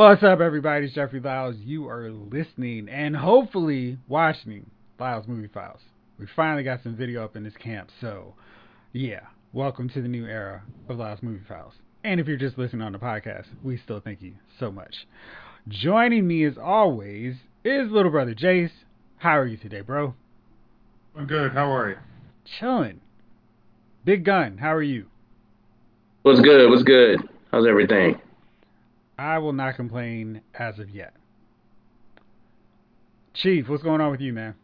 What's up, everybody? It's Jeffrey Lyles. You are listening and hopefully watching Lyles Movie Files. We finally got some video up in this camp, so yeah, welcome to the new era of Lyles Movie Files. And if you're just listening on the podcast, we still thank you so much. Joining me as always is little brother Jace. How are you today, bro? I'm good. How are you? Chilling. Big Gun, how are you? What's good? What's good? How's everything? I will not complain as of yet. Chief, what's going on with you, man?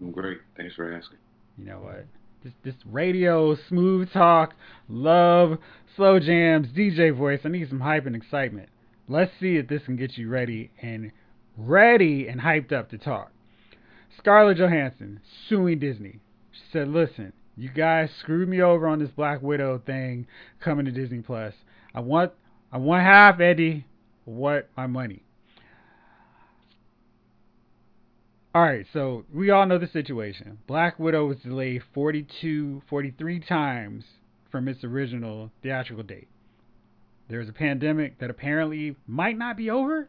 I'm great. Thanks for asking. You know what? Just this radio, smooth talk, love, slow jams, DJ voice. I need some hype and excitement. Let's see if this can get you ready and ready and hyped up to talk. Scarlett Johansson suing Disney. She said, "Listen, you guys screwed me over on this Black Widow thing coming to Disney Plus. I want I want half, Eddie. What my money?" All right, so we all know the situation. Black Widow was delayed 42, 43 times from its original theatrical date. There's a pandemic that apparently might not be over.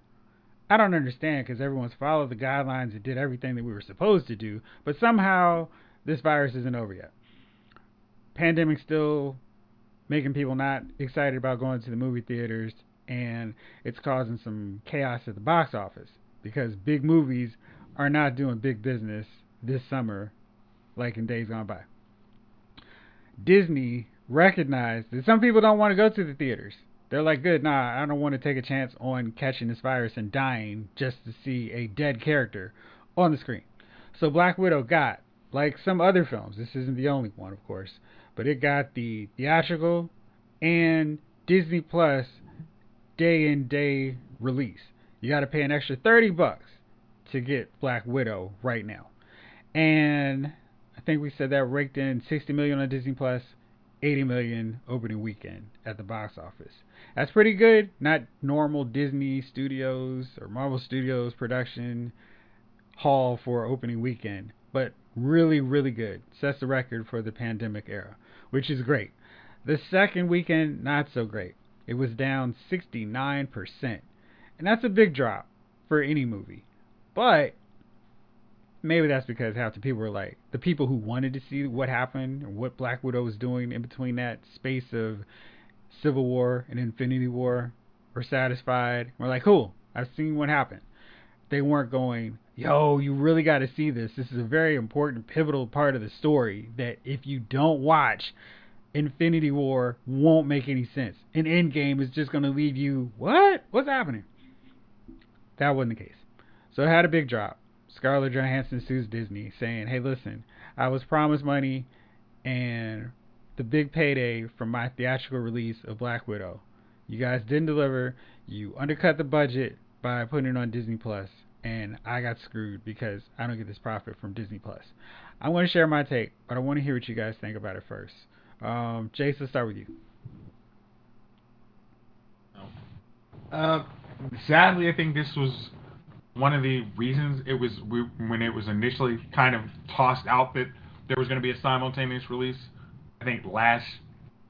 I don't understand because everyone's followed the guidelines and did everything that we were supposed to do, but somehow this virus isn't over yet. Pandemic still making people not excited about going to the movie theaters, and it's causing some chaos at the box office because big movies are not doing big business this summer like in days gone by. Disney recognized that some people don't want to go to the theaters. They're like, good, nah, I don't want to take a chance on catching this virus and dying just to see a dead character on the screen. So Black Widow got, like some other films, this isn't the only one, of course, but it got the theatrical and Disney Plus day and day release. You got to pay an extra 30 bucks to get Black Widow right now. And I think we said that raked in 60 million on Disney Plus, 80 million opening weekend at the box office. That's pretty good. Not normal Disney Studios or Marvel Studios production haul for opening weekend, but really, really good. Sets the record for the pandemic era, which is great. The second weekend, not so great. It was down 69%. And that's a big drop for any movie. But maybe that's because half the people were like the people who wanted to see what happened and what Black Widow was doing in between that space of Civil War and Infinity War were satisfied. We're like, cool, I've seen what happened. They weren't going, yo, you really got to see this. This is a very important, pivotal part of the story that if you don't watch, Infinity War won't make any sense. And Endgame is just going to leave you, what? What's happening? That wasn't the case. So it had a big drop. Scarlett Johansson sues Disney, saying, "Hey, listen, I was promised money, and the big payday from my theatrical release of Black Widow. You guys didn't deliver. You undercut the budget by putting it on Disney Plus, and I got screwed because I don't get this profit from Disney Plus. I'm going to share my take, but I want to hear what you guys think about it first. Um, Jason, start with you. Uh, sadly, I think this was one of the reasons it was we, when it was initially kind of tossed out that there was going to be a simultaneous release. I think last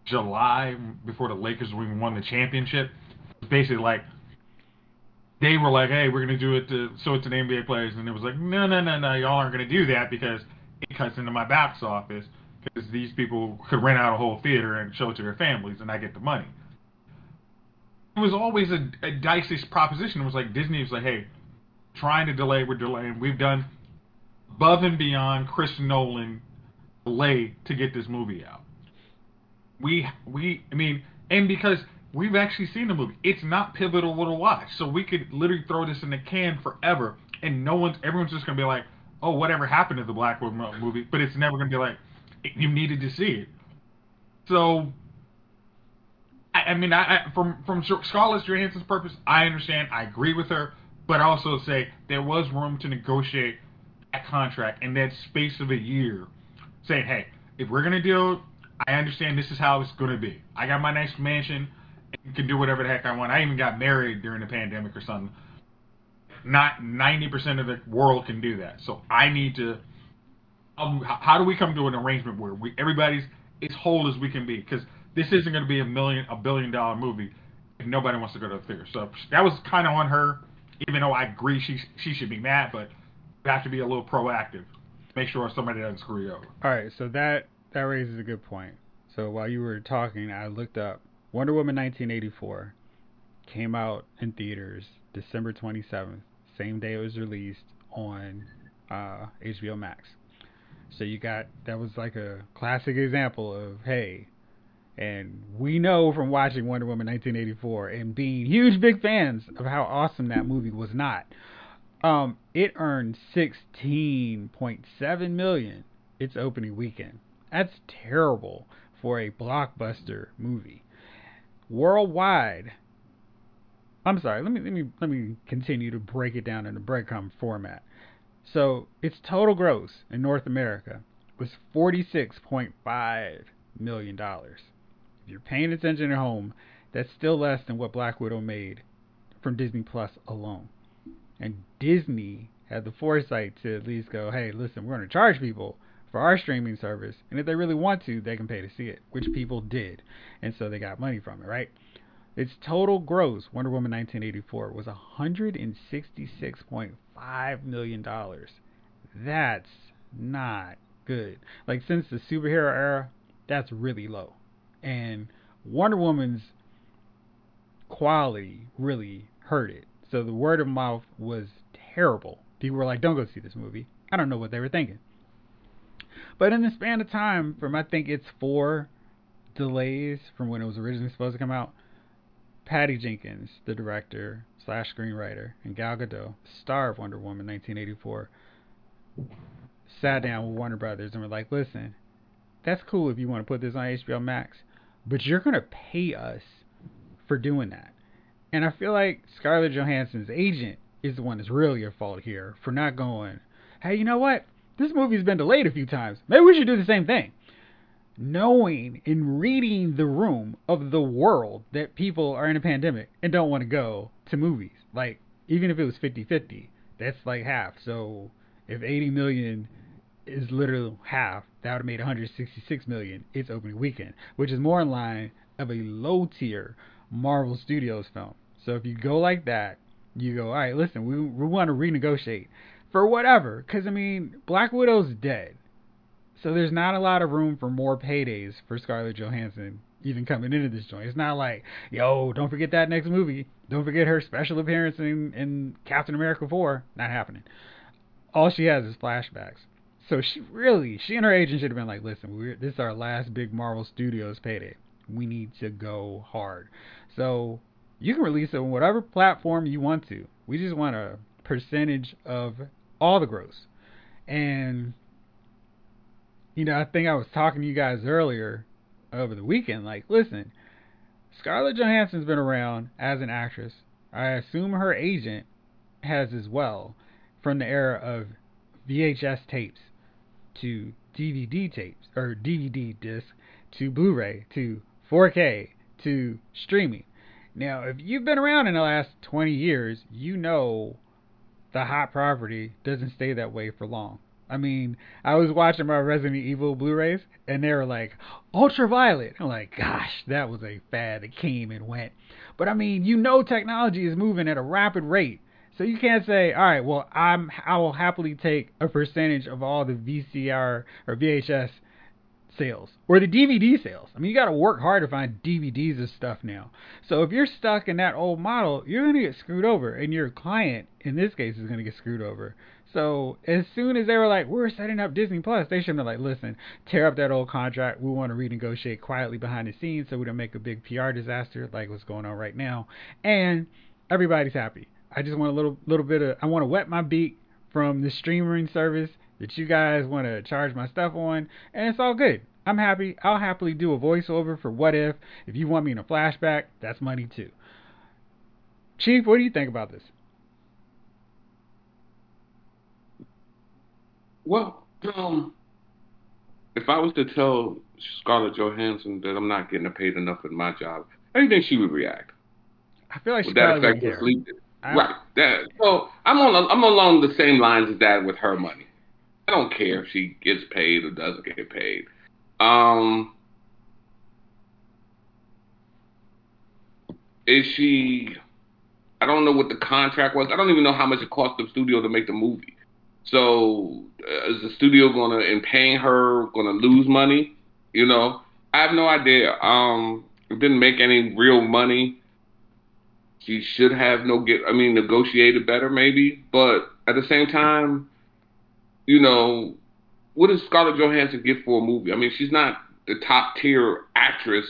July, before the Lakers even won the championship, It was basically like they were like, "Hey, we're going to do it to, so it's an NBA players," and it was like, "No, no, no, no, y'all aren't going to do that because it cuts into my box office because these people could rent out a whole theater and show it to their families, and I get the money." It was always a, a dicey proposition. It was like Disney was like, "Hey." trying to delay, we're delaying. We've done above and beyond Chris Nolan delay to get this movie out. We we I mean, and because we've actually seen the movie, it's not pivotal to watch. So we could literally throw this in the can forever, and no one's everyone's just gonna be like, oh, whatever happened to the Black Widow movie, but it's never gonna be like you needed to see it. So. I, I mean, I, I from from Scarlett Johansson's purpose, I understand. I agree with her but also say there was room to negotiate that contract in that space of a year, saying, hey, if we're gonna deal, I understand this is how it's gonna be. I got my nice mansion, can do whatever the heck I want. I even got married during the pandemic or something. Not 90% of the world can do that, so I need to. Um, how do we come to an arrangement where we everybody's as whole as we can be? Because this isn't going to be a million, a billion dollar movie. if nobody wants to go to the theater. So that was kind of on her. Even though I agree she she should be mad, but you have to be a little proactive. Make sure somebody doesn't screw you over. All right, so that that raises a good point. So while you were talking, I looked up Wonder Woman 1984 came out in theaters December 27th, same day it was released on uh, HBO Max. So you got that was like a classic example of hey, and we know from watching Wonder Woman 1984 and being huge big fans of how awesome that movie was not. Um, it earned 16.7 million its opening weekend. That's terrible for a blockbuster movie. Worldwide, I'm sorry. Let me let me let me continue to break it down in the breadcrumb format. So its total gross in North America was forty six point five million dollars. If you're paying attention at home, that's still less than what Black Widow made from Disney Plus alone. And Disney had the foresight to at least go, hey, listen, we're going to charge people for our streaming service, and if they really want to, they can pay to see it, which people did, and so they got money from it, right? Its total gross, Wonder Woman 1984, was 166.5 million dollars. That's not good. Like since the superhero era, that's really low, and Wonder Woman's quality really hurt it. So the word of mouth was terrible. People were like, "Don't go see this movie." I don't know what they were thinking. But in the span of time, from I think it's four delays from when it was originally supposed to come out, Patty Jenkins, the director slash screenwriter, and Gal Gadot, star of Wonder Woman 1984, sat down with Warner Brothers and were like, "Listen, that's cool if you want to put this on HBO Max, but you're gonna pay us for doing that." And I feel like Scarlett Johansson's agent is the one that's really at fault here for not going, "Hey, you know what? This movie's been delayed a few times. Maybe we should do the same thing." knowing and reading the room of the world that people are in a pandemic and don't want to go to movies. Like, even if it was 50 50, that's like half. So, if 80 million is literally half, that would have made 166 million its opening weekend, which is more in line of a low tier Marvel Studios film. So, if you go like that, you go, all right, listen, we, we want to renegotiate for whatever. Because, I mean, Black Widow's dead. So there's not a lot of room for more paydays for Scarlett Johansson even coming into this joint. It's not like, yo, don't forget that next movie. Don't forget her special appearance in, in Captain America 4. Not happening. All she has is flashbacks. So she really, she and her agent should have been like, listen, we're, this is our last big Marvel Studios payday. We need to go hard. So you can release it on whatever platform you want to. We just want a percentage of all the gross. And you know, I think I was talking to you guys earlier over the weekend. Like, listen, Scarlett Johansson's been around as an actress. I assume her agent has as well from the era of VHS tapes to DVD tapes or DVD disc to Blu-ray to 4K to streaming. Now, if you've been around in the last 20 years, you know the hot property doesn't stay that way for long. I mean, I was watching my Resident Evil Blu-rays, and they were like ultraviolet. I'm like, gosh, that was a fad that came and went. But I mean, you know, technology is moving at a rapid rate, so you can't say, all right, well, I'm I will happily take a percentage of all the VCR or VHS sales or the DVD sales. I mean, you got to work hard to find DVDs of stuff now. So if you're stuck in that old model, you're going to get screwed over, and your client, in this case, is going to get screwed over. So as soon as they were like, we're setting up Disney Plus, they should have been like, listen, tear up that old contract. We want to renegotiate quietly behind the scenes so we don't make a big PR disaster like what's going on right now. And everybody's happy. I just want a little little bit of I want to wet my beak from the streaming service that you guys want to charge my stuff on, and it's all good. I'm happy. I'll happily do a voiceover for what if. If you want me in a flashback, that's money too. Chief, what do you think about this? Well, um, if I was to tell Scarlett Johansson that I'm not getting paid enough at my job, how do you think she would react? I feel like she would that affect her sleep? Right. That, so I'm on I'm along the same lines as that with her money. I don't care if she gets paid or doesn't get paid. Um, is she? I don't know what the contract was. I don't even know how much it cost the studio to make the movie. So uh, is the studio gonna, in paying her, gonna lose money? You know, I have no idea. Um, it didn't make any real money. She should have no get. I mean, negotiated better maybe, but at the same time, you know, what does Scarlett Johansson get for a movie? I mean, she's not the top tier actress.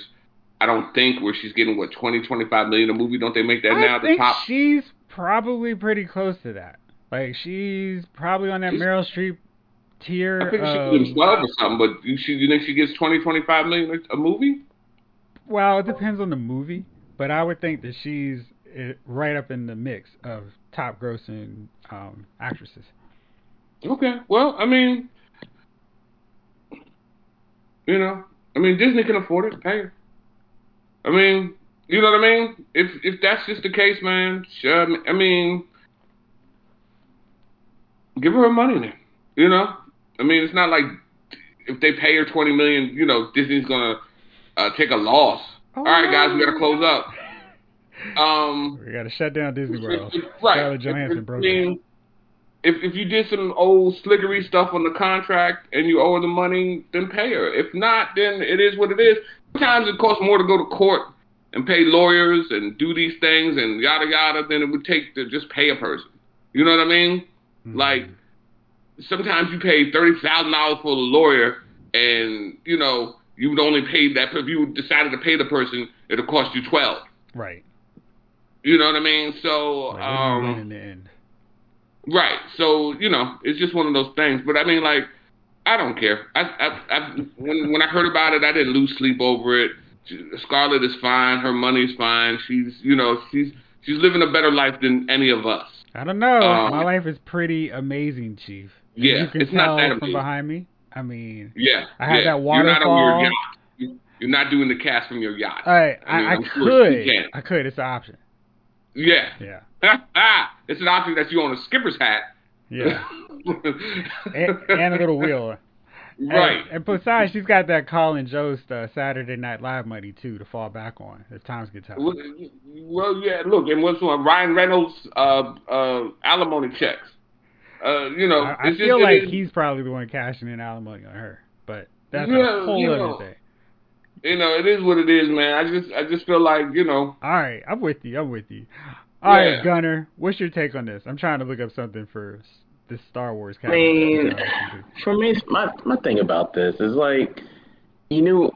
I don't think where she's getting what 20, 25 million a movie. Don't they make that I now? think the top. she's probably pretty close to that. Like she's probably on that She's- Meryl Streep tier. I think she of- gets twelve or something. But you, she, you think she gets 20, 25 million a a movie? Well, it depends on the movie, but I would think that she's eh, right up in the mix of top grossing um, actresses. Okay. Well, I mean, you know, I mean, Disney can afford it. Hey, I mean, you know what I mean? If if that's just the case, man, sure. I mean, give her her money then. You know, I mean, it's not like if they pay her twenty million, you know, Disney's gonna uh, take a loss. All right, guys, we gotta close up. Um, We got to shut down Disney World. right. Scarlett Johansson broke mean, If if you did some old slickery stuff on the contract and you owe her the money, then pay her. If not, then it is what it is. Sometimes it costs more to go to court and pay lawyers and do these things and yada yada than it would take to just pay a person. You know what I mean? Mhm. Like sometimes you pay thirty thousand dollars for a lawyer, and you know you would only pay that if you decided to pay the person, it'll cost you twelve. right. You know what I mean? So Like, what do you win um, in the end? Right. So you know it's just one of those things. But I mean, like I don't care. I, I, I when when I heard about it, I didn't lose sleep over it. Scarlett is fine. Her money's fine. She's you know she's she's living a better life than any of us. I don't know. um, My life is pretty amazing, Chief. And Yeah, you can it's not that from amazing. behind me. I mean, Yeah, I had yeah. that You're not waterfall. your yacht. You- You're not doing the cast from your yacht. I I mean, I, I sure could can. I could. It's an option. Yeah. Yeah. it's an option that you own a skipper's hat. Yeah. and, and a little wheel. right. And, and besides, she's got that Colin Jost uh, Saturday Night Live money too to fall back on if times get tough. Well, well, yeah. Look, and what's one? Ryan Reynolds' uh, uh, alimony checks. Uh, you know, I, I just- feel it like he's probably the one cashing in alimony on her, but that's Yeah, a whole other know. thing. you know, it is what it is, man. I just, I just feel like, you know, All right, I'm with you. I'm with you. All right, Yeah. Gunner, what's your take on this? I'm trying to look up something for s- this Star Wars. I mean, for me, my my thing about this is like, you knew,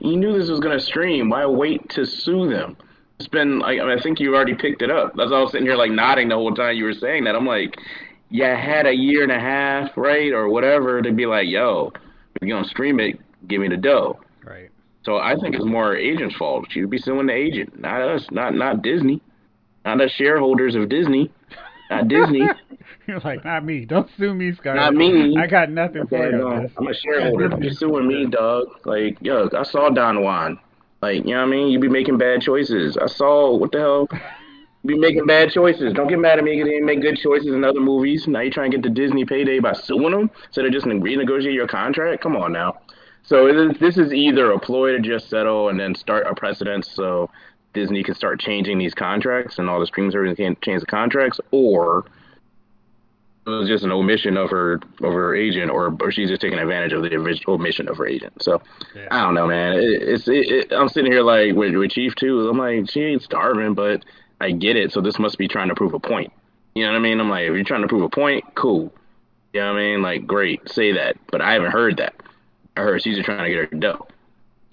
you knew this was gonna stream. Why wait to sue them? It's been like I, mean, I think you already picked it up. That's why I was sitting here like nodding the whole time you were saying that. I'm like, you had a year and a half, right, or whatever, to be like, yo, if you're gonna stream it, give me the dough. right. So I think it's more agent's fault. You'd be suing the agent, not us, not not Disney, not the shareholders of Disney, not Disney. You're like, not me. Don't sue me, Scott. Not me. I got nothing for you no. I'm a shareholder. Be suing me, dog. Like, yo, I saw Don Jon. Like, you know what I mean? You be making bad choices. I saw what the hell. You be making bad choices. Don't get mad at me because you didn't make good choices in other movies. Now you're trying to get the Disney payday by suing them instead of just renegotiate your contract. Come on now. So this is either a ploy to just settle and then start a precedent so Disney can start changing these contracts and all the streaming services can change the contracts, or it was just an omission of her of her agent, or or she's just taking advantage of the omission of her agent. So Yeah. I don't know, man. It, it's it, it, I'm sitting here like with, with Chief too. I'm like, she ain't starving, but I get it. So this must be trying to prove a point. You know what I mean? I'm like, if you're trying to prove a point, cool. You know what I mean? Like, great, say that. But I haven't heard that. I heard she's just trying to get her dough.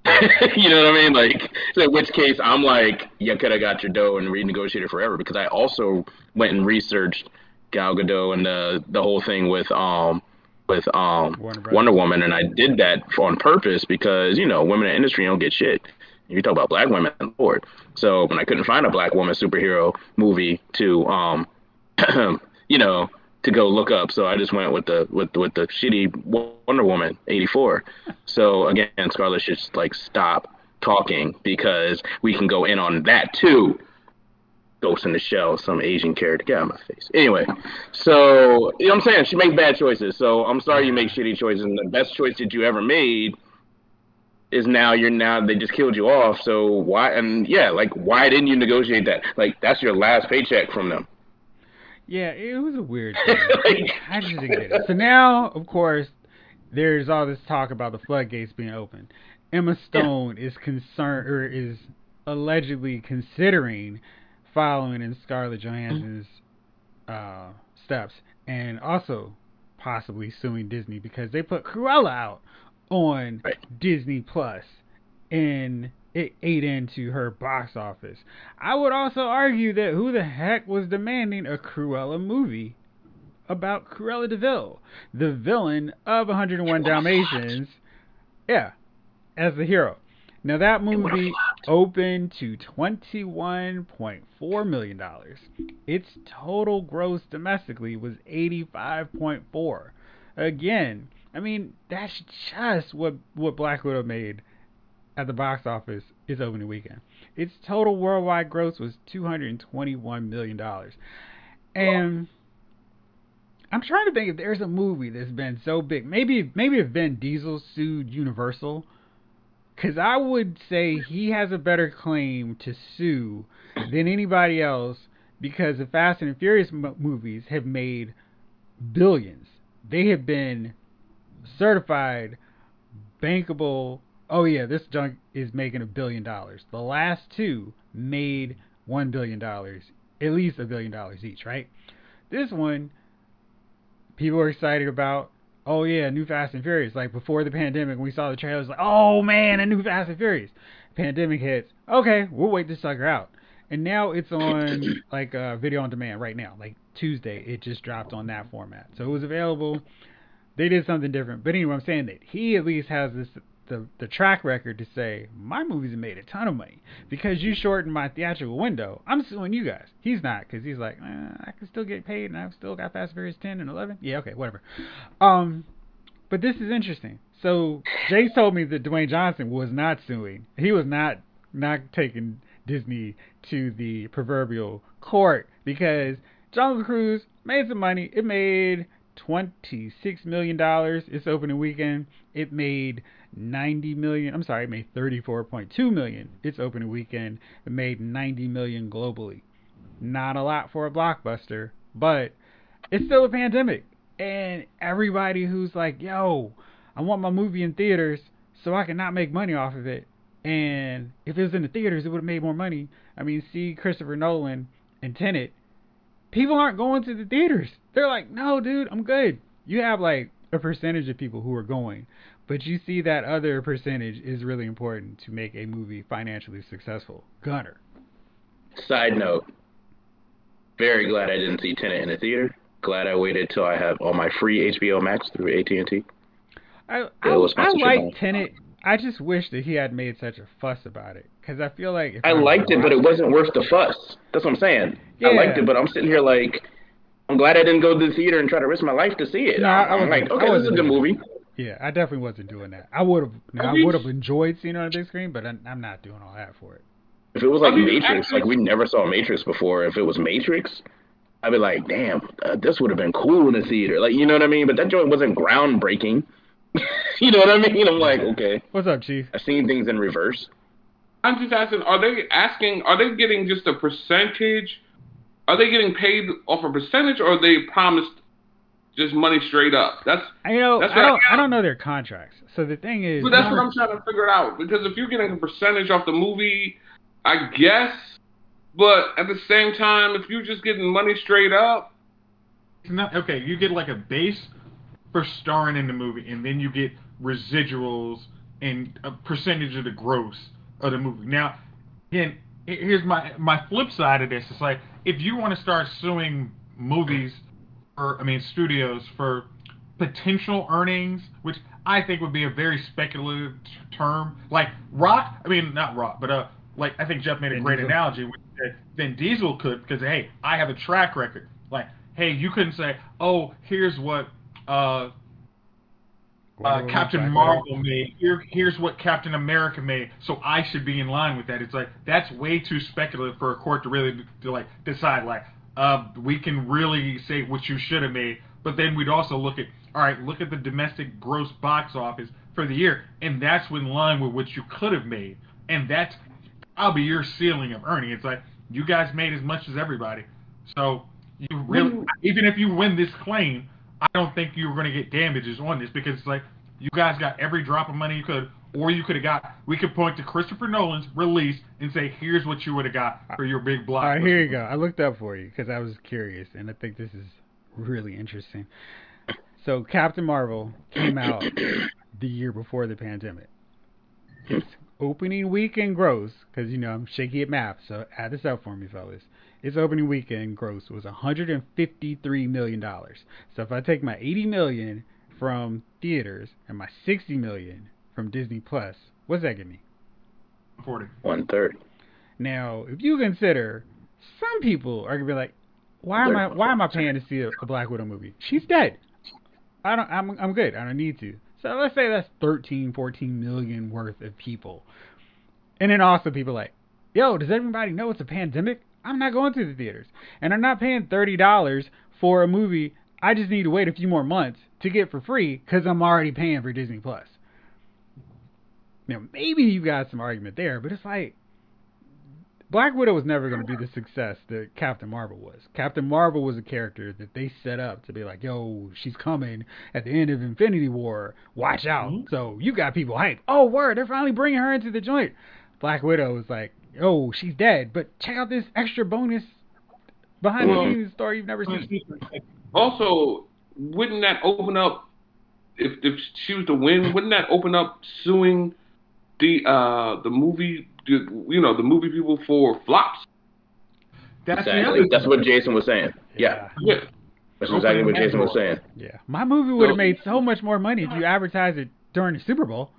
you know what I mean? Like, so in which case I'm like, you could have got your dough and renegotiated forever because I also went and researched Gal Gadot and the the whole thing with um with um Brothers. Wonder Woman, and I did that on purpose because you know women in industry don't get shit. You talk about black women, Lord. So when I couldn't find a black woman superhero movie to um you know to go look up, so I just went with the with with the shitty Wonder Woman '84. So again, Scarlett should just, like stop talking because we can go in on that too. Ghost in the Shell, some Asian character. Get out of my face. Anyway, so you know what I'm saying? She makes bad choices. So I'm sorry you make shitty choices. And the best choice that you ever made is now you're now they just killed you off. So why and yeah, like why didn't you negotiate that? Like that's your last paycheck from them. Yeah, it was a weird thing. like, I just didn't get it. So now, of course, there's all this talk about the floodgates being open. Emma Stone yeah. is concerned or is allegedly considering following in Scarlett Johansson's uh, steps, and also possibly suing Disney because they put Cruella out on right. Disney Plus, and it ate into her box office. I would also argue that who the heck was demanding a Cruella movie about Cruella de Vil, the villain of 101 Dalmatians? Yeah, as the hero. Now that movie opened to $21.4 million. Its total gross domestically was 85.4. Again, I mean, that's just what what Black Widow made at the box office its opening weekend. Its total worldwide gross was 221 million dollars. And I'm trying to think if there's a movie that's been so big. Maybe maybe if Vin Diesel sued Universal because I would say he has a better claim to sue than anybody else because the Fast and the Furious m- movies have made billions. They have been certified bankable. Oh yeah, this junk is making a billion dollars. The last two made one billion dollars, at least a billion dollars each, right? This one, people are excited about oh yeah, new Fast and Furious. Like before the pandemic, we saw the trailers, like, oh man, a new Fast and Furious. Pandemic hits. Okay, we'll wait this sucker out. And now it's on like uh, video on demand right now. Like Tuesday, it just dropped on that format, so it was available. They did something different, but anyway, I'm saying that he at least has this the the track record to say my movies made a ton of money because you shortened my theatrical window. I'm suing you guys. He's not because he's like eh, I can still get paid and I've still got Fast Furious 10 and 11. Yeah, okay, whatever. Um, but this is interesting. So Jace told me that Dwayne Johnson was not suing. He was not not taking Disney to the proverbial court because Jungle Cruise made some money. It made twenty six million dollars its opening weekend. It made 90 million. I'm sorry, it made 34.2 million its opening weekend. It made 90 million globally. Not a lot for a blockbuster, but it's still a pandemic. And everybody who's like, "Yo, I want my movie in theaters so I can not make money off of it." And if it was in the theaters, it would have made more money. I mean, see Christopher Nolan and Tenet. People aren't going to the theaters. They're like, "No, dude, I'm good." You have like a percentage of people who are going. But you see that other percentage is really important to make a movie financially successful. Gunner. Side note. Very glad I didn't see Tenet in the theater. Glad I waited till I have all my free HBO Max through AT&T. I I, I like Tenet. I just wish that he had made such a fuss about it because I feel like I liked it, but it wasn't worth the fuss. That's what I'm saying. Yeah. I liked it, but I'm sitting here like I'm glad I didn't go to the theater and try to risk my life to see it. No, I, I was like, okay, this is a good movie. Yeah, I definitely wasn't doing that. I would have. I would have enjoyed seeing it on a big screen, but I'm, I'm not doing all that for it. If it was like I mean, Matrix, actually, like we never saw Matrix before. If it was Matrix, I'd be like, damn, uh, this would have been cool in the theater. Like, you know what I mean? But that joint wasn't groundbreaking. you know what I mean? I'm like, okay. What's up, Chief? I've seen things in reverse. I'm just asking, are they asking, are they getting just a percentage? Are they getting paid off a percentage, or are they promised just money straight up. That's you know that's I don't I, I, don't know their contracts. So the thing is, but that's what I'm trying to figure out because if you're getting a percentage off the movie, I guess. But at the same time, if you're just getting money straight up, not okay. You get like a base for starring in the movie, and then you get residuals and a percentage of the gross of the movie. Now, again, here's my my flip side of this. It's like if you want to start suing movies or I mean, studios for potential earnings, which I think would be a very speculative term. Like Rock, I mean, not Rock, but uh, like I think Jeff made a Vin great Diesel. analogy. That Vin Diesel could, because hey, I have a track record. Like, hey, you couldn't say, oh, here's what uh, uh, Captain Marvel made. Here, here's what Captain America made. So I should be in line with that. It's like that's way too speculative for a court to really to like decide. Like, uh, we can really say what you should have made. But then we'd also look at, all right, look at the domestic gross box office for the year, and that's in line with what you could have made, and that's probably your ceiling of earning. It's like you guys made as much as everybody, so you really, even if you win this claim, I don't think you're going to get damages on this because it's like you guys got every drop of money you could, or you could have got. We could point to Christopher Nolan's release and say, "Here's what you would have got for your big block." All right, here you go. I looked up for you because I was curious, and I think this is really interesting. So, Captain Marvel came out the year before the pandemic. Its opening weekend gross, because you know I'm shaky at math, so add this up for me, fellas. Its opening weekend gross was 153 million dollars. So if I take my 80 million from theaters and my 60 million from Disney Plus, what's that give me? 40. One third. Now, if you consider, some people are gonna be like, "Why am I? Why am I paying to see a, a Black Widow movie? She's dead. I don't. I'm. I'm good. I don't need to." So let's say that's 13, 14 million worth of people, and then also people like, "Yo, does everybody know it's a pandemic? I'm not going to the theaters, and I'm not paying thirty dollars for a movie. I just need to wait a few more months to get for free because I'm already paying for Disney Plus." Now, maybe you got some argument there, but it's like Black Widow was never going to be the success that Captain Marvel was. Captain Marvel was a character that they set up to be like, yo, she's coming at the end of Infinity War. Watch out. Mhm. So you got people hyped. Oh, word, they're finally bringing her into the joint. Black Widow was like, oh, she's dead, but check out this extra bonus behind Well- the scenes story you've never seen. Also, wouldn't that open up if if she was to win? Wouldn't that open up suing the uh the movie you know the movie people for flops? That's Exactly. other. That's what Jason was saying. Yeah, Yeah. that's exactly what Jason was saying. Yeah. My movie would have So- made so much more money if you advertised it during the Super Bowl.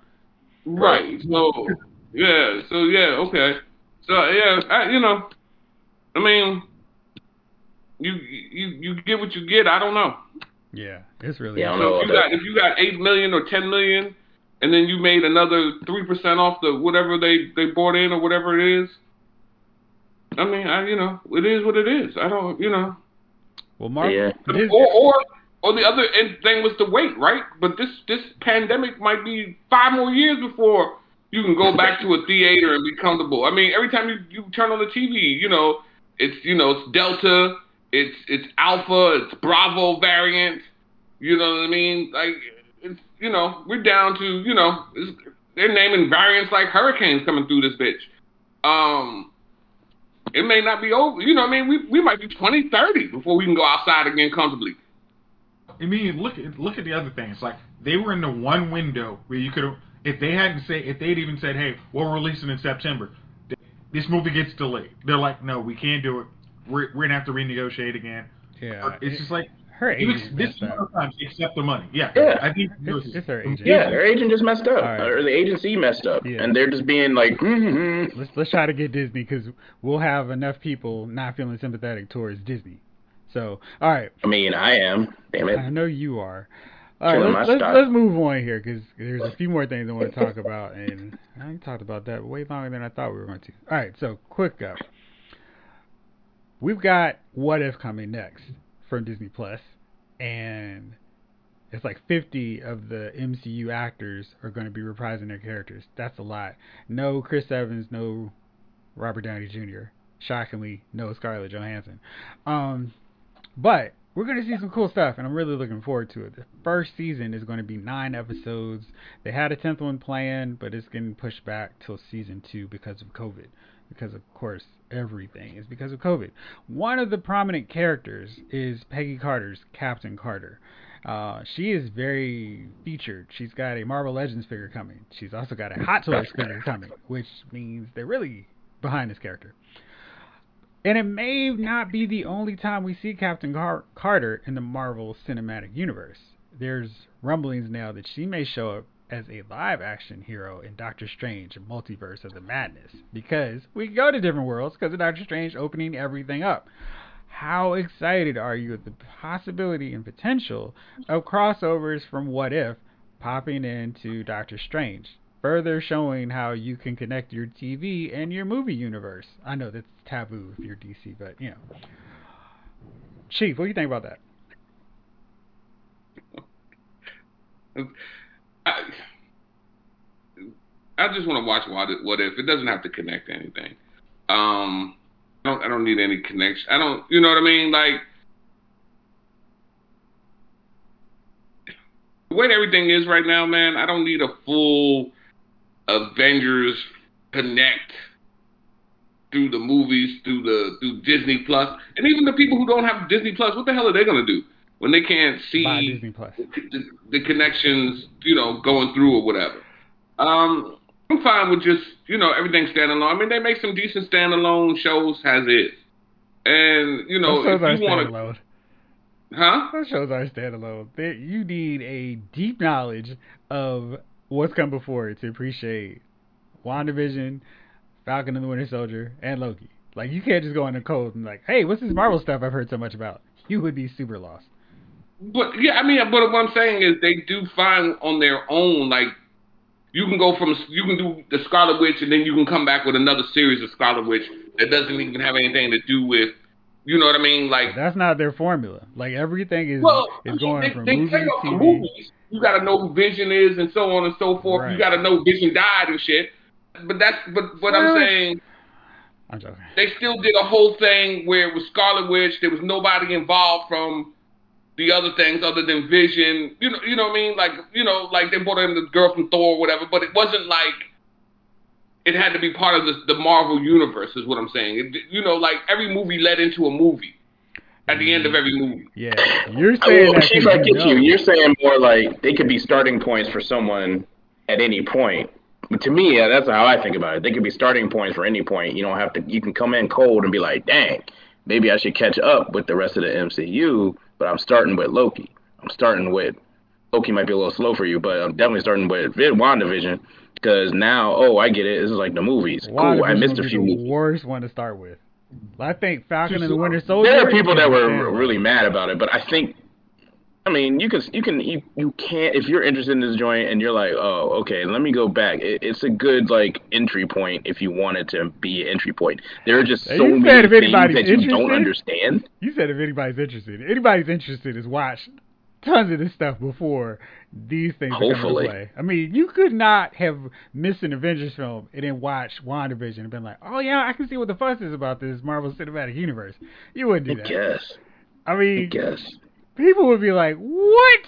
Right. So yeah. So yeah. Okay. So yeah. I, you know. I mean. You you you get what you get. I don't know. Yeah, it's really Yeah, I don't So know if you got if you got eight million or ten million, and then you made another three percent off the whatever they they bought in or whatever it is. I mean, I you know, it is what it is. I don't you know. Well, Marvel. Yeah. Or or or the other thing was to wait, right? But this this pandemic might be five more years before you can go back to a theater and be comfortable. I mean, every time you, you turn on the TV, you know, it's you know, it's Delta, it's it's Alpha, it's Bravo variant. You know what I mean? Like it's you know, we're down to, you know, they're naming variants like hurricanes coming through this bitch. Um it may not be over. You know, what I mean, we we might be twenty, thirty before we can go outside again comfortably. I mean, look at look at the other things. Like they were in the one window where you could if they hadn't say, if they'd even said, "Hey, we're releasing in September," this movie gets delayed. They're like, "No, we can't do it. We're we're gonna have to renegotiate again." yeah, It's just like her even agent this messed is up. one of the times accept the money. Yeah, Yeah. I think It's, it's her agent. Yeah, their agent just messed up, All right. or the agency messed up, Yeah. and they're just being like, mm-hmm. Let's let's try to get Disney because we'll have enough people not feeling sympathetic towards Disney. So, all right, I mean, I am. Damn it. I know you are. All right, let's, let's, let's move on here because there's a few more things I want to talk about, and I talked about that way longer than I thought we were going to. All right, so quick up. We've got What If coming next from Disney Plus, and it's like 50 of the MCU actors are going to be reprising their characters. That's a lot. No Chris Evans, no Robert Downey Jr. Shockingly, no Scarlett Johansson. Um, but we're going to see some cool stuff, and I'm really looking forward to it. The first season is going to be nine episodes. They had a tenth one planned, but it's getting pushed back till season two because of COVID. Because of course, everything is because of COVID. One of the prominent characters is Peggy Carter's Captain Carter. Uh, she is very featured. She's got a Marvel Legends figure coming. She's also got a Hot Toys figure coming, which means they're really behind this character. And it may not be the only time we see Captain Car- Carter in the Marvel Cinematic Universe. There's rumblings now that she may show up as a live action hero in Doctor Strange Multiverse of the Madness because we go to different worlds because of Doctor Strange opening everything up. How excited are you at the possibility and potential of crossovers from What If popping into Doctor Strange? Further showing how you can connect your TV and your movie universe. I know that's taboo if you're DC, but you know. Chief, what do you think about that? I, I just want to watch what if, what if. It doesn't have to connect to anything. Um, I don't I don't need any connection. I don't. You know what I mean? Like the way everything is right now, man. I don't need a full Avengers connect through the movies, through the through Disney Plus, and even the people who don't have Disney Plus, what the hell are they gonna do when they can't see Buy Disney Plus. the, the, connections, you know, going through or whatever? Um, I'm fine with just you know everything standalone. I mean, they make some decent standalone shows as is, and you know Those shows are if you want to, huh? Those shows are standalone. They, you need a deep knowledge of what's come before it to appreciate WandaVision, Falcon and the Winter Soldier, and Loki. Like you can't just go in the cold and like, hey, what's this Marvel stuff I've heard so much about? You would be super lost. But yeah, I mean, but what I'm saying is they do find on their own like you can go from you can do the Scarlet Witch and then you can come back with another series of Scarlet Witch that doesn't even have anything to do with you know what I mean like That's not their formula. Like everything is well is going they, from they movie take to TV. movies. You got to know who Vision is and so on and so forth. Right. You got to know Vision died and shit. But that's but what I'm saying. I'm joking. They still did a whole thing where it was Scarlet Witch. There was nobody involved from the other things other than Vision. You know, you know what I mean? Like, you know, like they brought in the girl from Thor or whatever, but it wasn't like it had to be part of the, the Marvel universe. Is what I'm saying. It, you know, like every movie led into a movie at the end of every movie. Yeah, you're saying mean, that. Chief, 'cause I get you. You're saying more like they could be starting points for someone at any point. But to me, yeah, that's how I think about it. They could be starting points for any point. You don't have to. You can come in cold and be like, "Dang, maybe I should catch up with the rest of the MCU." But I'm starting with Loki. I'm starting with Loki. Might be a little slow for you, but I'm definitely starting with Vid WandaVision because now, oh, I get it. This is like the movies. Cool. I missed a few the movies. worst one to start with. I think Falcon and the Winter Soldier. There are people that were standalone. really mad about it, but I think, I mean, you can you can you, you can't if you're interested in this joint and you're like, oh, okay, let me go back. It, it's a good like entry point if you wanted to be an entry point. There are just so you many said if things that you don't understand. You said if anybody's interested, anybody's interested is watch tons of this stuff before these things Hopefully. into play. I mean, you could not have missed an Avengers film and then watched WandaVision and been like, oh yeah, I can see what the fuss is about this Marvel Cinematic Universe. You wouldn't do I that. guess. I I mean, guess. people would be like, what?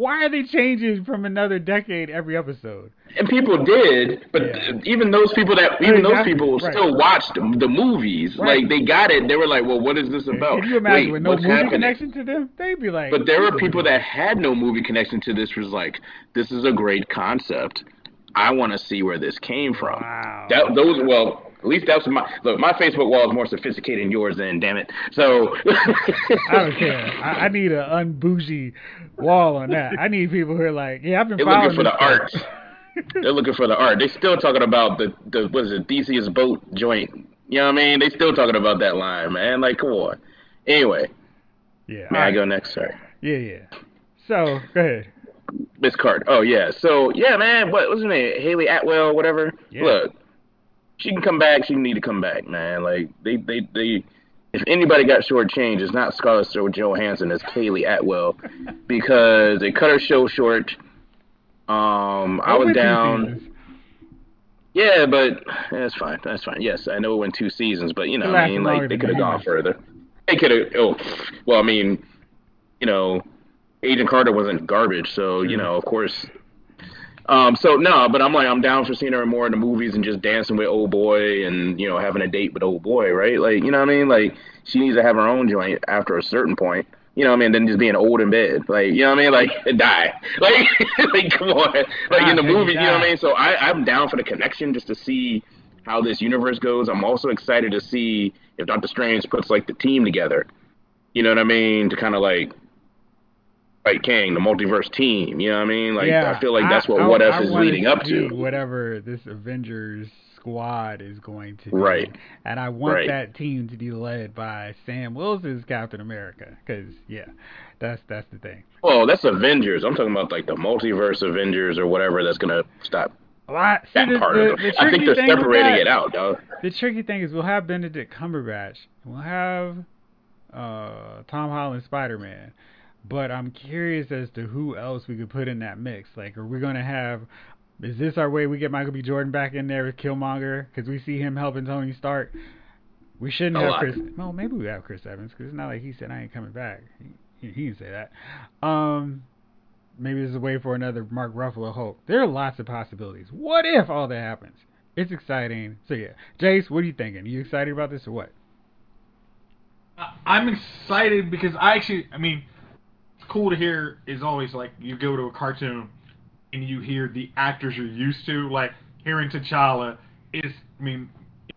Why are they changing from another decade every episode? And people did, but Yeah. even those people that even those people right. still watched the movies. Right. Like they got it. They were like, "Well, what is this about?" Can you imagine Wait, with no movie happening? connection to them? They'd be like, But there "This were people that had no movie connection to this. Was like, this is a great concept. I want to see where this came from. Wow. That those well, at least that's my look. My Facebook wall is more sophisticated than yours. Then, damn it. So I don't care. I, I need an unbougie wall on that. I need people who are like, yeah, I've been They're looking for the stuff. art. They're looking for the art. They're still talking about the the what is it, Theseus boat joint. You know what I mean? They're still talking about that line, man. Like, come on. Anyway, yeah, may all I go next, sir? yeah, yeah. So go ahead. Miss Card. Oh yeah. So yeah, man. What was her name? Hayley Atwell, whatever. Yeah. Look, she can come back. She need to come back, man. Like they they they. If anybody got shortchanged, it's not Scarlett Johansson, it's Kaylee Atwell, because they cut her show short. Um, I was down. Yeah, but that's fine. That's fine. Yes, I know it went two seasons, but you know, I mean, like they could have gone further. They could have. Oh, well, I mean, you know, Agent Carter wasn't garbage, so you know, of course. Um. So no, but I'm like, I'm down for seeing her more in the movies and just dancing with old boy and you know having a date with old boy, right? Like, you know what I mean? Like, she needs to have her own joint after a certain point. You know what I mean? Then just being old in bed, like you know what I mean? Like die, like like come on, like in the movie, you know what I mean? So I I'm down for the connection just to see how this universe goes. I'm also excited to see if Doctor Strange puts like the team together. You know what I mean? To kind of like like Kang, the multiverse team. You know what I mean? Like yeah, I feel like that's what I, What I, If I is leading up to. Whatever this Avengers squad is going to do. Right. And I want Right. that team to be led by Sam Wilson's Captain America, because yeah, that's that's the thing. Well, that's Avengers. I'm talking about like the multiverse Avengers or whatever that's gonna stop Well, I, see, that the, part the, of the. I think they're separating that- it out, dog. The tricky thing is we'll have Benedict Cumberbatch, we'll have uh, Tom Holland Spider Man, but I'm curious as to who else we could put in that mix. Like, are we gonna have Is this our way we get Michael B. Jordan back in there with Killmonger? Because we see him helping Tony Stark. We shouldn't A have lot. Chris. Well, maybe we have Chris Evans because it's not like he said I ain't coming back. He, he didn't say that. Um, maybe this is a way for another Mark Ruffalo Hulk. There are lots of possibilities. What if all that happens? It's exciting. So yeah, Jace, what are you thinking? you excited about this or what? I- I'm excited because I actually, I mean, it's cool to hear is always like you go to a cartoon and you hear the actors you're used to, like hearing T'Challa is, I mean,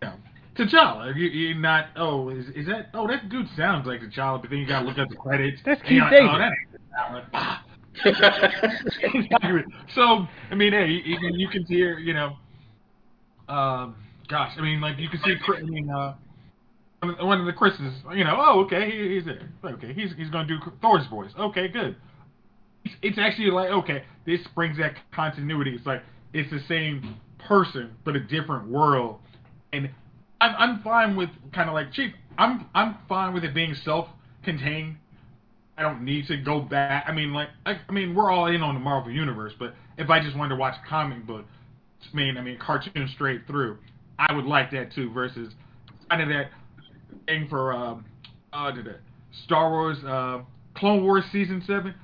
you know, T'Challa. You, you're not, oh, is, is that, oh, that dude sounds like T'Challa, but then you gotta look at the credits. That's Keith like, Oh, David. that ain't T'Challa. Exactly. so, I mean, hey, you, you- can hear, you know, um, gosh, I mean, like you can see, I mean, uh, one of- the Chris's, you know, oh, okay, he, he's there. Okay, he's he's gonna do Thor's voice. Okay, good. It's, it's actually like, okay, this brings that continuity. It's like it's the same person but a different world, and I'm I'm fine with kind of like Chief. I'm I'm fine with it being self-contained. I don't need to go back. I mean, like, I, I mean, we're all in on the Marvel universe, but if I just wanted to watch a comic book, I mean, I mean, cartoon straight through, I would like that too. Versus kind of that thing for um, uh, Star Wars, uh, Clone Wars season seven.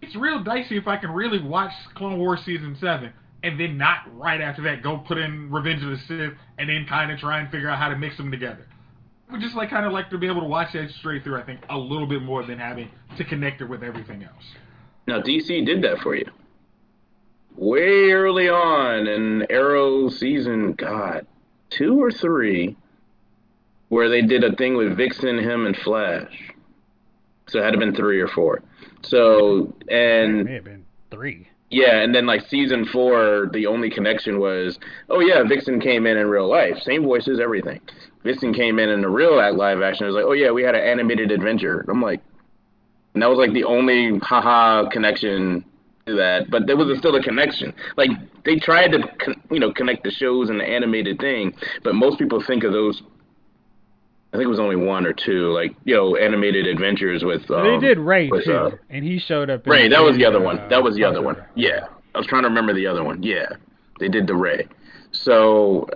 It's real dicey if I can really watch Clone Wars season seven and then not right after that go put in Revenge of the Sith and then kind of try and figure out how to mix them together. I would just like kind of like to be able to watch that straight through. I think a little bit more than having to connect it with everything else. Now DC did that for you. Way early on in Arrow season, God, two or three, where they did a thing with Vixen, him, and Flash. So it had to been three or four. So it and may have been three. yeah, and then like season four, the only connection was, oh yeah, Vixen came in in real life, same voices, everything. Vixen came in in the real live action. It was like, oh yeah, we had an animated adventure. I'm like, and that was like the only haha connection to that, but there was still a connection. Like they tried to, con- you know, connect the shows and the animated thing, but most people think of those. I think it was only one or two, like you know, animated adventures with. Um, they did Ray with, too, uh, and he showed up. in- Ray, that was the other one. uh, That was the other one. Yeah. I was trying to remember the other one. Yeah. They did the Ray. So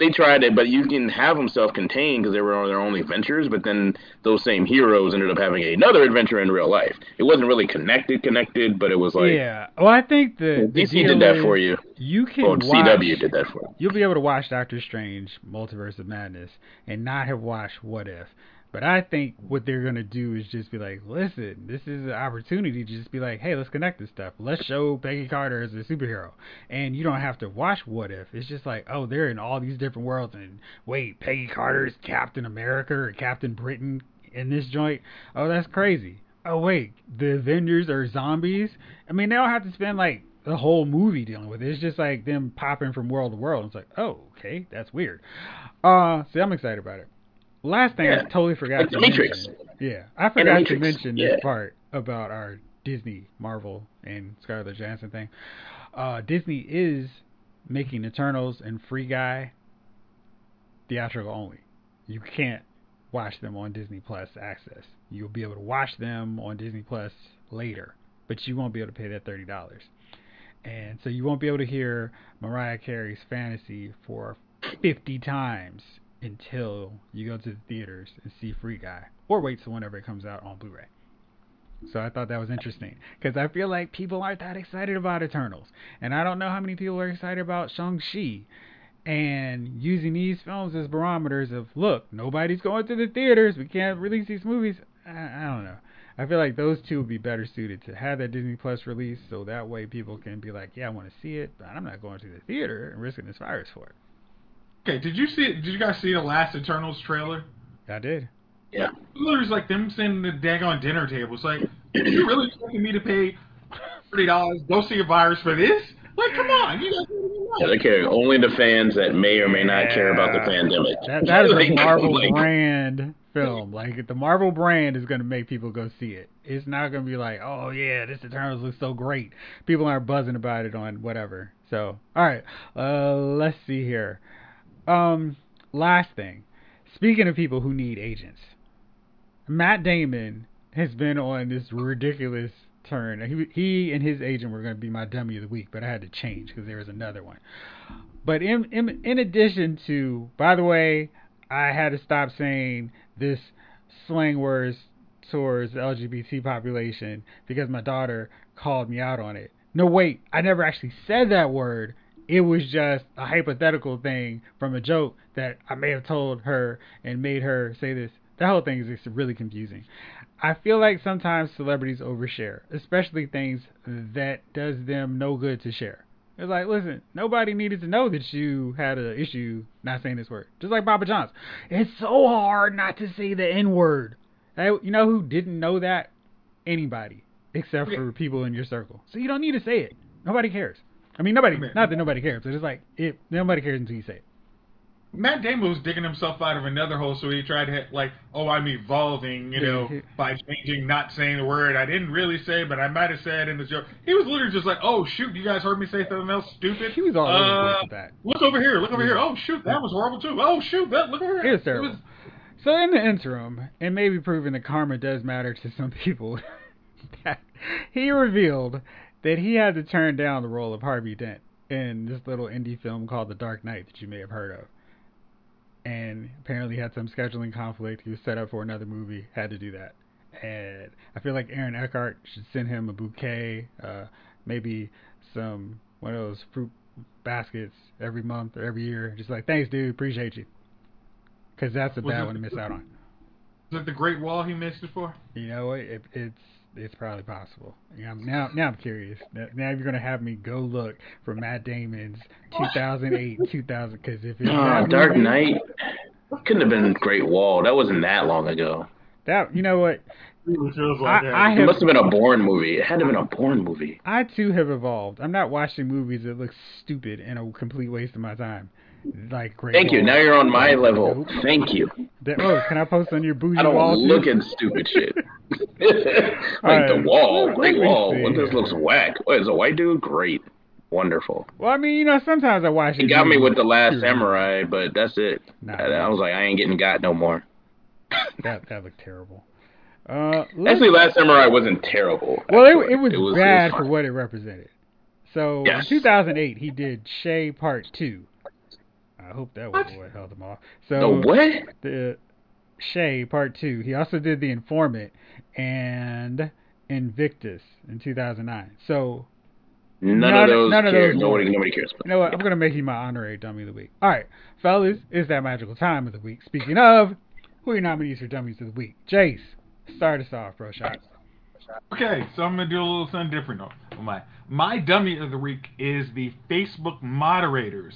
they tried it, but you can have them self-contained because they were on their own adventures. But then those same heroes ended up having another adventure in real life. It wasn't really connected, connected, but it was like yeah. Well, I think the, the DC did that for you. You can Or watch. CW did that for you. You'll be able to watch Doctor Strange, Multiverse of Madness, and not have watched What If. But I think what they're gonna do is just be like, listen, this is an opportunity to just be like, hey, let's connect this stuff. Let's show Peggy Carter as a superhero, and you don't have to watch What If. It's just like, oh, they're in all these different worlds, and wait, Peggy Carter's Captain America or Captain Britain in this joint. Oh, that's crazy. Oh wait, the Avengers are zombies. I mean, they don't have to spend like the whole movie dealing with it. It's just like them popping from world to world. It's like, oh, okay, that's weird. Uh, see, I'm excited about it. Last thing I totally forgot Like to Matrix. mention. Yeah, I forgot to mention this yeah. part about our Disney, Marvel, and Scarlett Johansson thing. Uh, Disney is making Eternals and Free Guy theatrical only. You can't watch them on Disney Plus Access. You'll be able to watch them on Disney Plus later, but you won't be able to pay that thirty dollars. And so you won't be able to hear Mariah Carey's Fantasy for 50 times until you go to the theaters and see Free Guy, or wait till whenever it comes out on Blu-ray. So I thought that was interesting because I feel like people aren't that excited about Eternals, and I don't know how many people are excited about Shang-Chi. And using these films as barometers of look, nobody's going to the theaters, we can't release these movies. I, I don't know. I feel like those two would be better suited to have that Disney Plus release, so that way people can be like, yeah, I want to see it, but I'm not going to the theater and risking this virus for it. Okay, did you see? Did you guys see the last Eternals trailer? I did. Yeah. Literally, it's like them sitting at the daggone dinner table. It's like, you really expecting me to pay thirty dollars go see a virus for this? Like, come on, you guys. Yeah, they care only the fans that may or may not care about the pandemic. That that is a Marvel like, brand film. Like the Marvel brand is gonna make people go see it. It's not gonna be like, oh yeah, this Eternals looks so great. People aren't buzzing about it on whatever. So all right, uh, let's see here. Um, last thing. Speaking of people who need agents, Matt Damon has been on this ridiculous turn. He he and his agent were going to be my dummy of the week, but I had to change because there was another one. But in, in in addition to, by the way, I had to stop saying this slang words towards the LGBT population because my daughter called me out on it. No, wait, I never actually said that word. It was just a hypothetical thing from a joke that I may have told her and made her say this. The whole thing is just really confusing. I feel like sometimes celebrities overshare, especially things that does them no good to share. It's like, listen, nobody needed to know that you had an issue not saying this word. Just like Papa John's. It's so hard not to say the N word. You know who didn't know that? Anybody. Except for people in your circle. So you don't need to say it. Nobody cares. I mean, nobody, not that nobody cares, but it's like, it, nobody cares until you say it. Matt Damon was digging himself out of another hole, so he tried to hit, like, oh, I'm evolving, you know, by changing, not saying the word I didn't really say, but I might have said in the joke. He was literally just like, oh shoot, you guys heard me say something else stupid. He was all uh, over that. Look over here, look over here. Oh shoot, that was horrible too. Oh shoot, that look over here. It was terrible. It was... So in the interim, and maybe proving that karma does matter to some people, that he revealed that he had to turn down the role of Harvey Dent in this little indie film called The Dark Knight that you may have heard of and apparently had some scheduling conflict. He was set up for another movie, had to do that. And I feel like Aaron Eckhart should send him a bouquet, uh, maybe some one of those fruit baskets every month or every year. Just like, thanks, dude, appreciate you. Because that's a was bad one to miss out on. Is it the Great Wall he missed it for? You know, it, it's it's probably possible. Yeah, now, now I'm curious. Now, you're gonna have me go look for Matt Damon's 2008, 2000. Because if it's oh, Dark movie, Knight couldn't have been Great Wall. That wasn't that long ago. That you know what? Like I, I have, it must have been a Bourne movie. It had to have been a Bourne movie. I too have evolved. I'm not watching movies that look stupid and a complete waste of my time like great. Thank you. Now you're on my level. Thank you. That, oh, can I post on your bougie I don't wall? look at stupid shit. like right. the wall, oh, great wall. What this looks whack. What is a white dude? Great, wonderful. Well, I mean, you know, sometimes I watch. It. He got me with the Last Samurai, but that's it. Nah, I, I was like, I ain't getting got no more. that that looked terrible. Uh, Actually, Last Samurai wasn't terrible. Well, it, it, was it, was bad it was for what it represented. So yes. in 2008, he did Che Part Two, I hope that was what, what held him off. So the what? The Che Part Two. He also did The Informant and Invictus in 2009. So none, none of those. None of those. Nobody, nobody cares. About. You know what? I'm gonna make you my honorary dummy of the week. All right, fellas, it's that magical time of the week. Speaking of, who are your nominees for dummies of the week? Jace, start us off, bro. Okay, so I'm gonna do a little something different. Oh, my my dummy of the week is the Facebook moderators.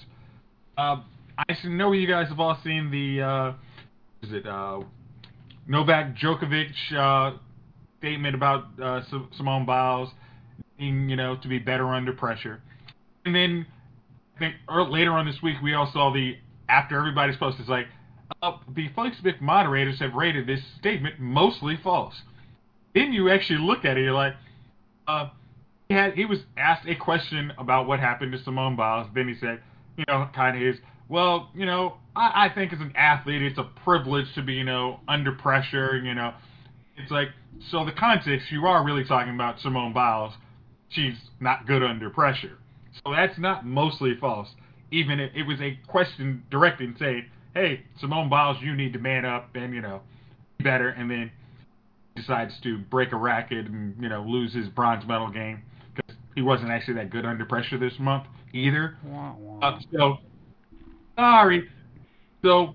Uh, I know you guys have all seen the uh, is it uh, Novak Djokovic uh, statement about uh, Simone Biles being you know to be better under pressure, and then I think later on this week we all saw the after everybody's post is like uh, the Facebook moderators have rated this statement mostly false. Then you actually look at it, you're like, uh, he had he was asked a question about what happened to Simone Biles. Then he said, you know, kind of his well, you know, I, I think as an athlete, it's a privilege to be, you know, under pressure. You know, it's like so the context you are really talking about Simone Biles. She's not good under pressure, so that's not mostly false. Even if it was a question directed saying, "Hey, Simone Biles, you need to man up and you know, be better," and then decides to break a racket and you know lose his bronze medal game because he wasn't actually that good under pressure this month either. Uh, so Sorry. So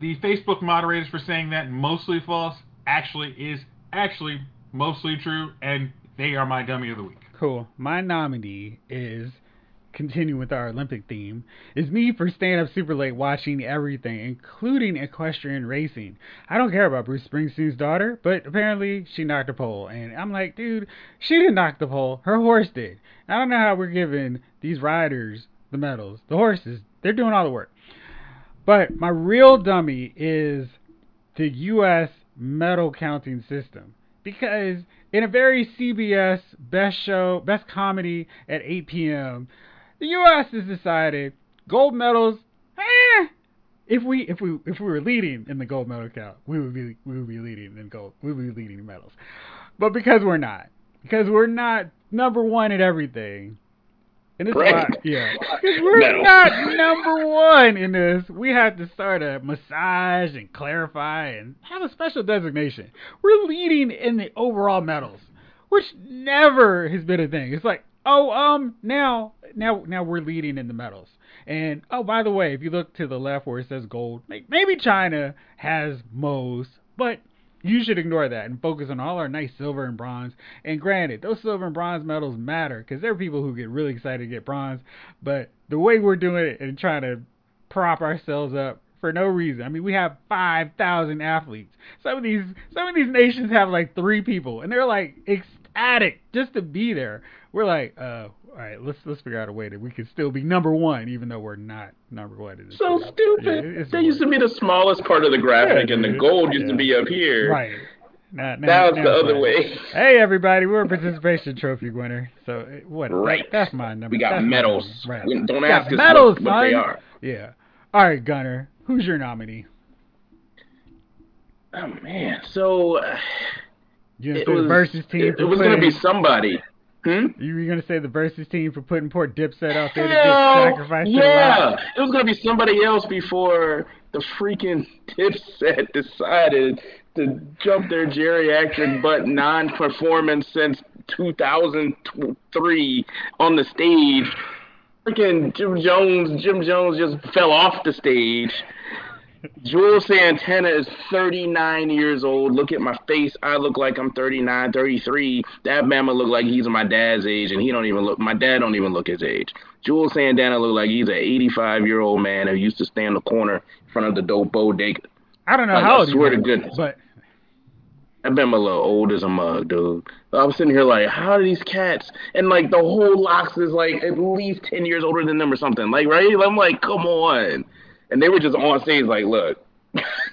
the Facebook moderators for saying that mostly false actually is actually mostly true, and they are my dummy of the week. Cool. My nominee is continue with our Olympic theme, is me for staying up super late watching everything, including equestrian racing. I don't care about Bruce Springsteen's daughter, but apparently she knocked a pole. And I'm like, dude, she didn't knock the pole. Her horse did. I don't know how we're giving these riders the medals. The horses they're doing all the work. But my real dummy is the U.S. medal counting system because in a very CBS best show, best comedy at 8 p.m., the U.S. has decided gold medals. Eh, if we if we if we were leading in the gold medal count, we would be we would be leading in gold. We would be leading in medals. But because we're not, because we're not number one at everything. And this Right. is why, yeah, because we're No. not number one in this. We have to start a massage and clarify and have a special designation. We're leading in the overall medals, which never has been a thing. It's like, oh, um, now, now, now we're leading in the medals. And oh, by the way, if you look to the left where it says gold, maybe China has most, but you should ignore that and focus on all our nice silver and bronze. And granted, those silver and bronze medals matter because there are people who get really excited to get bronze. But the way we're doing it and trying to prop ourselves up for no reason. I mean, we have five thousand athletes. Some of these, some of these nations have like three people, and they're like ecstatic just to be there. We're like, uh, all right, let's let's figure out a way that we can still be number one, even though we're not number one. So stupid. Yeah, that used to be the smallest part of the graphic, Yeah, and the gold used Yeah. to be up here. right. Now, now, Now it's now the other fine. way. Hey everybody, we're a participation trophy winner. So eh, what? Right. That's my number. We got that's medals. Right. We- Don't We ask us medals, what, what they are. Yeah. All right, Gunner. Who's your nominee? Oh man. So uh, it was versus team? It, it was gonna be somebody. Hmm? You were gonna say the versus team for putting poor Dipset out there to get sacrificed yeah, it was gonna be somebody else before the freaking Dipset decided to jump their geriatric but non-performance since 2003 on the stage. Freaking Jim Jones, Jim Jones just fell off the stage. Juelz Santana is 39 years old. Look at my face. I look like I'm 39, 33. That mama look like he's my dad's age, and he don't even look. My dad don't even look his age. Juelz Santana look like he's an 85 year old man who used to stand in the corner in front of the dope bodega. I don't know Like, how I old swear to goodness. but I've been a little old as a mug, dude. I'm sitting here like, how do these cats? And like the whole LOX is like at least 10 years older than them or something. Like, right? I'm like, come on. And they were just on stage like, look.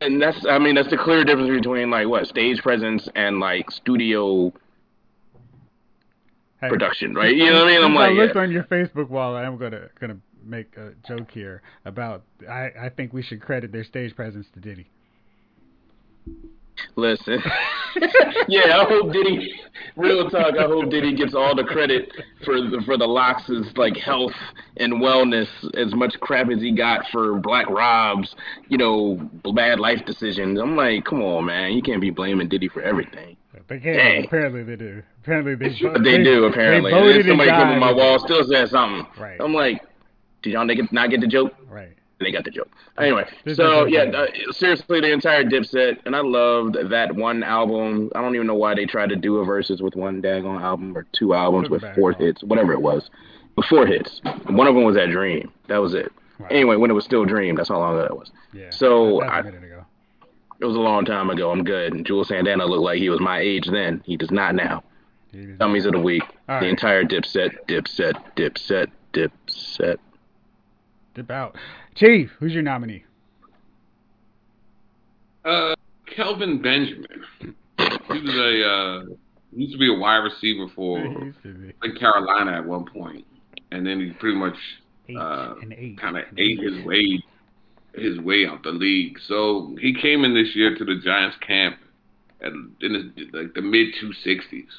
and that's, I mean, that's the clear difference between like what stage presence and like studio hey, production, right? You know what I mean? I'm like, I looked yeah. on your Facebook wall. I'm gonna gonna make a joke here about. I I think we should credit their stage presence to Diddy. Listen. yeah, I hope Diddy. Real talk. I hope Diddy gets all the credit for the, for the LOX' like health and wellness, as much crap as he got for Black Rob's, you know, bad life decisions. I'm like, come on, man, you can't be blaming Diddy for everything. They can't. Dang. Apparently they do. Apparently they. But they do apparently. They and then somebody came on my wall, still said something. Right. I'm like, did y'all not get the joke? Right. They got the joke. Anyway, so yeah, uh, seriously, the entire Dipset, and I loved that one album. I don't even know why they tried to do a verses with one daggone album or two albums with four hits, whatever it was. With four hits. One of them was that Dream. That was it. Wow. Anyway, when it was still Dream, that's how long ago that was. Yeah. So, that- that's I- a. It was a long time ago. I'm good. And Juelz Santana looked like he was my age then. He does not now. Dummies of the week. All the right. entire Dipset, Dipset, Dipset, Dipset. Dip out. Chief, who's your nominee? Uh, Kelvin Benjamin. He was a uh, used to be a wide receiver for He used to be I think Carolina at one point, and then he pretty much uh, kind of ate his way his way out the league. So he came in this year to the Giants camp at in the, like the mid two sixties,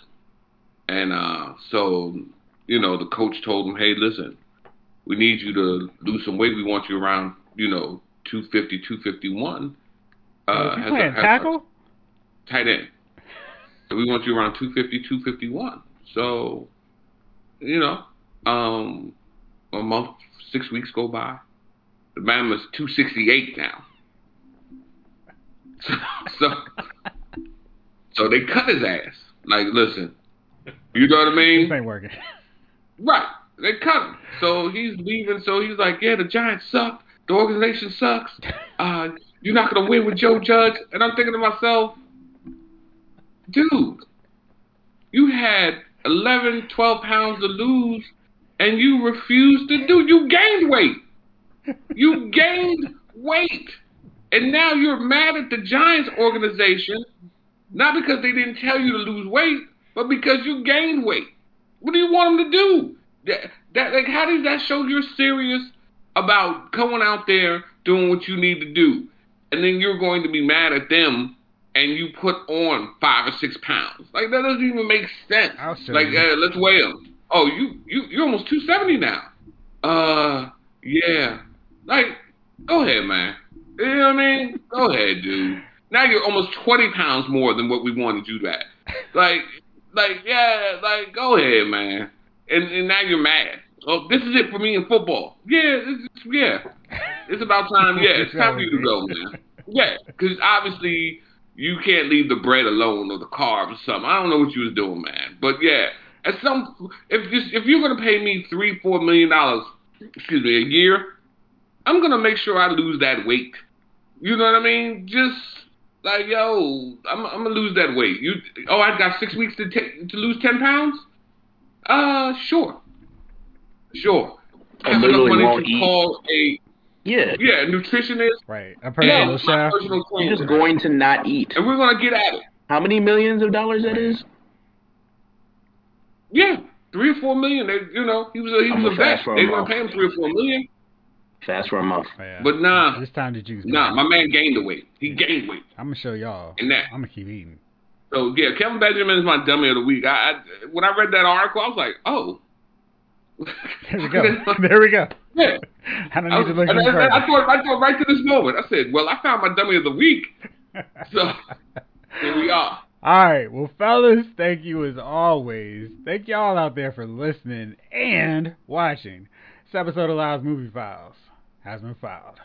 and uh, so you know the coach told him, "Hey, listen, we need you to lose some weight. We want you around, you know, 250, 251." Oh, Uh, is he has a- playing a- tackle? tight end. So we want you around 250, 251. So, you know, um, a month, six weeks go by. The man was 268 now. So, so, so they cut his ass. Like, listen, you know what I mean? This ain't working. Right. They cut him. So he's leaving. So he's like, yeah, the Giants suck. The organization sucks. Uh, you're not going to win with Joe Judge. And I'm thinking to myself, dude, you had 11, 12 pounds to lose, and you refused to do. You gained weight. You gained weight. And now you're mad at the Giants organization, not because they didn't tell you to lose weight, but because you gained weight. What do you want them to do? That, that like how does that show you're serious about going out there doing what you need to do? And then you're going to be mad at them and you put on five or six pounds. Like that doesn't even make sense. Like uh, let's weigh them. Oh, you you you're almost two seventy now. Uh, yeah. Like, go ahead, man. You know what I mean? Go ahead, dude. Now you're almost twenty pounds more than what we wanted you to at. Like, like yeah, like go ahead, man. And and now you're mad. Oh, this is it for me in football. Yeah, it's, yeah. It's about time. Yeah, it's time for you to go, man. Yeah, because obviously you can't leave the bread alone or the carbs or something. I don't know what you was doing, man. But yeah, at some if this, if you're gonna pay me three four million dollars, excuse me, a year, I'm gonna make sure I lose that weight. You know what I mean? Just like yo, I'm I'm gonna lose that weight. You oh, I got six weeks to take to lose ten pounds. Uh, sure, sure. I have enough money to eat. call a Yeah. yeah nutritionist. Right. A Yeah, personal my chef. personal. You're just going to not eat. and we're gonna get at it. How many millions of dollars that is? Yeah, three or four million. They, you know, he was a he I'm was a a vet. fast for They were month. gonna pay him three or four million. Fast for a month. Oh, yeah. But nah, It's time to juice. nah, my man gained the weight. He gained weight. I'm gonna show y'all. And that- I'm gonna keep eating. So yeah, Kevin Benjamin is my dummy of the week. I, I when I read that article, I was like, oh. There we go. there we go. Yeah. I don't I, need to look any I, I thought I thought right to this moment. I said, well, I found my dummy of the week. So here we are. All right, well, fellas, thank you as always. Thank y'all out there for listening and watching. This episode of Lyle's Movie Files has been filed.